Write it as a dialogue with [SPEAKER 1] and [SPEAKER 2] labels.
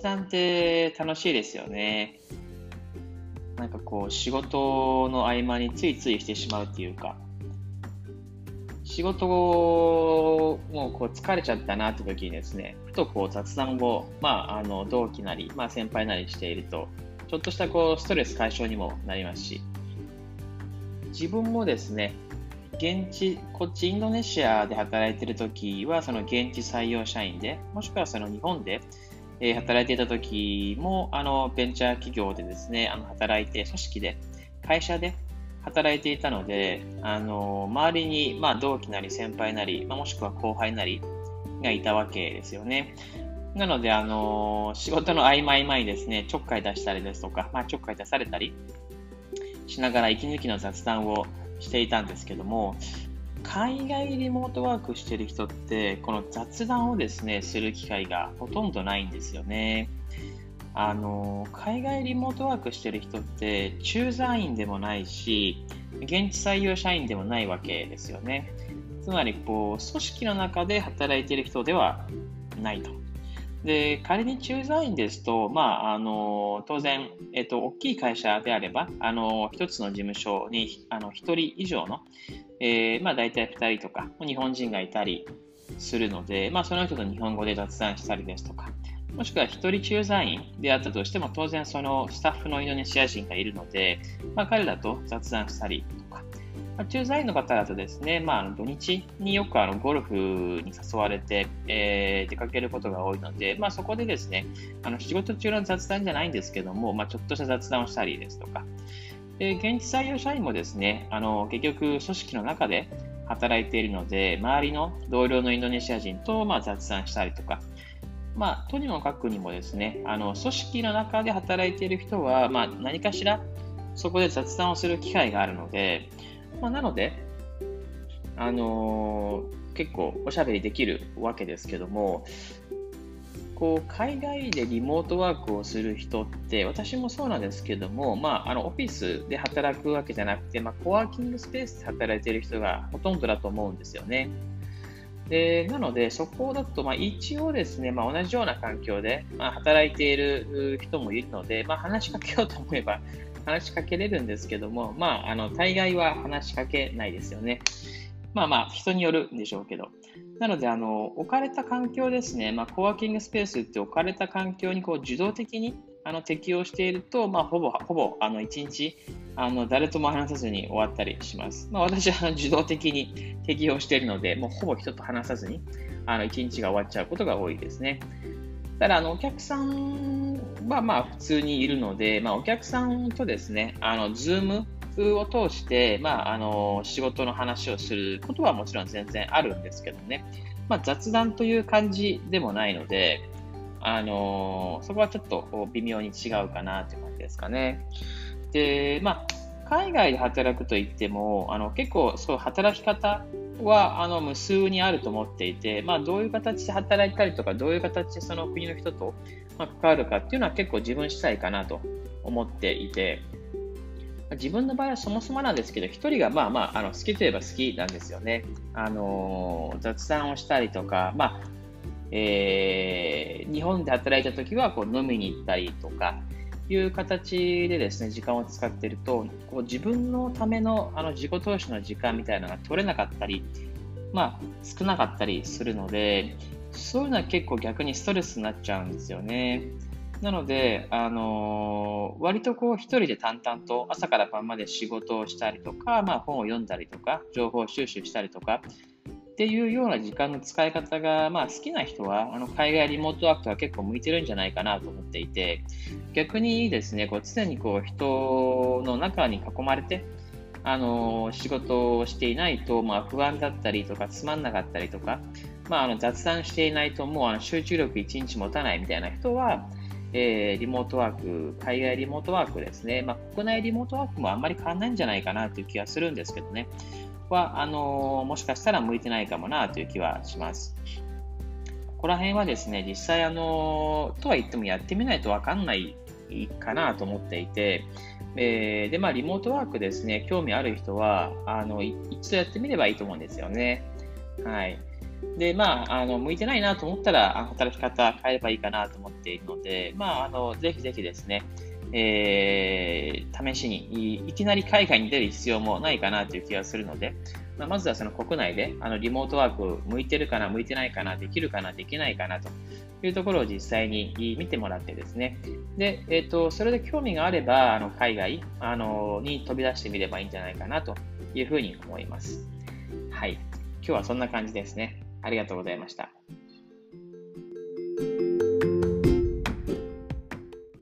[SPEAKER 1] 雑談って楽しいですよね。なんかこう、仕事の合間についついしてしまうっていうか、仕事をもうこう疲れちゃったなって時にですね、ふとこう雑談を、まあ、あの同期なり、まあ、先輩なりしていると、ちょっとしたこうストレス解消にもなりますし、自分もですね、現地、こっちインドネシアで働いてるときは、その現地採用社員で、もしくはその日本で、え働いていたときも、あの、ベンチャー企業でですね、あの、働いて、組織で、会社で働いていたので、あの、周りに、まあ、同期なり先輩なり、まあ、もしくは後輩なりがいたわけですよね。なので、あの、仕事の合間合間にですね、ちょっかい出したりですとか、まあ、ちょっかい出されたりしながら息抜きの雑談をしていたんですけども、海外リモートワークしてる人って、この雑談をですね、する機会がほとんどないんですよね。あの、海外リモートワークしてる人って、駐在員でもないし、現地採用社員でもないわけですよね。つまり、こう、組織の中で働いている人ではないと。で、仮に駐在員ですと、まあ、あの、当然、えっと、大きい会社であれば、あの、一つの事務所に、あの、一人以上の、えー、まあ、大体二人とか、日本人がいたりするので、まあ、その人と日本語で雑談したりですとか、もしくは一人駐在員であったとしても、当然そのスタッフのインドネシア人がいるので、まあ、彼らと雑談したりとか、まあ、駐在員の方だとですね、まあ、土日によくあのゴルフに誘われて、えー、出かけることが多いので、まあ、そこでですね、あの仕事中の雑談じゃないんですけども、まあ、ちょっとした雑談をしたりですとか、で現地採用社員もですね、あの結局組織の中で働いているので、周りの同僚のインドネシア人とまあ雑談したりとか、まあ、とにもかくにもですね、あの組織の中で働いている人は、まあ、何かしらそこで雑談をする機会があるので、まあ、なので、あのー、結構おしゃべりできるわけですけども、こう海外でリモートワークをする人って、私もそうなんですけども、まあ、あのオフィスで働くわけじゃなくて、まあ、コワーキングスペースで働いている人がほとんどだと思うんですよね。でなので、そこだと、まあ、一応ですね、まあ、同じような環境で、まあ、働いている人もいるので、まあ、話しかけようと思えば話しかけれるんですけども、まあ、あの大概は話しかけないですよね。まあまあ、人によるんでしょうけど。なので、あの置かれた環境ですね、まあ、コワーキングスペースって置かれた環境にこう受動的にあの適用していると、まあ、ほぼほぼあの1日あの誰とも話さずに終わったりします。まあ、私は 受動的に適用しているので、もうほぼ人と話さずにあの1日が終わっちゃうことが多いですね。ただ、あのお客さんはまあ普通にいるので、まあ、お客さんとですね、あのズーム活を通して、まあ、あの仕事の話をすることはもちろん全然あるんですけどね、まあ、雑談という感じでもないので、あのそこはちょっと微妙に違うかなという感じですかね。で、まあ、海外で働くといっても、あの結構そう働き方はあの無数にあると思っていて、まあ、どういう形で働いたりとか、どういう形でその国の人と関わるかっていうのは結構自分主体かなと思っていて、自分の場合はそもそもなんですけど、一人がまあまああの好きといえば好きなんですよね。あの雑談をしたりとか、まあえー、日本で働いた時はこう飲みに行ったりとかいう形でですね時間を使っているとこう自分のためのあの自己投資の時間みたいなのが取れなかったり、まあ、少なかったりするのでそういうのは結構逆にストレスになっちゃうんですよね。なので、あのー、割とこう一人で淡々と朝から晩まで仕事をしたりとか、まあ、本を読んだりとか、情報収集したりとか、っていうような時間の使い方が、まあ、好きな人はあの海外リモートワークは結構向いてるんじゃないかなと思っていて逆にですねこう常にこう人の中に囲まれてあの仕事をしていないと、まあ、不安だったりとかつまんなかったりとか、まあ、あの雑談していないともうあの集中力1日持たないみたいな人はえー、リモートワーク、海外リモートワークですね、まあ、国内リモートワークもあんまり変わらないんじゃないかなという気がするんですけどね、は、あのー、もしかしたら向いてないかもなという気はします。ここら辺はですね、実際、あのー、とは言ってもやってみないとわかんないかなと思っていて、えー、で、まあ、リモートワークですね、興味ある人は、あの、一度やってみればいいと思うんですよね。はい。で、まあ、あの、向いてないなと思ったら、働き方変えればいいかなと思っているので、まあ、あの、ぜひぜひですね、えー、試しにいきなり海外に出る必要もないかなという気がするので、まあ、まずはその国内であのリモートワーク向いてるかな、向いてないかな、できるかな、できないかなというところを実際に見てもらってですね、で、えっ、ー、と、それで興味があれば、あの海外あのに飛び出してみればいいんじゃないかなというふうに思います。はい。今日はそんな感じですね。ありがとうございました。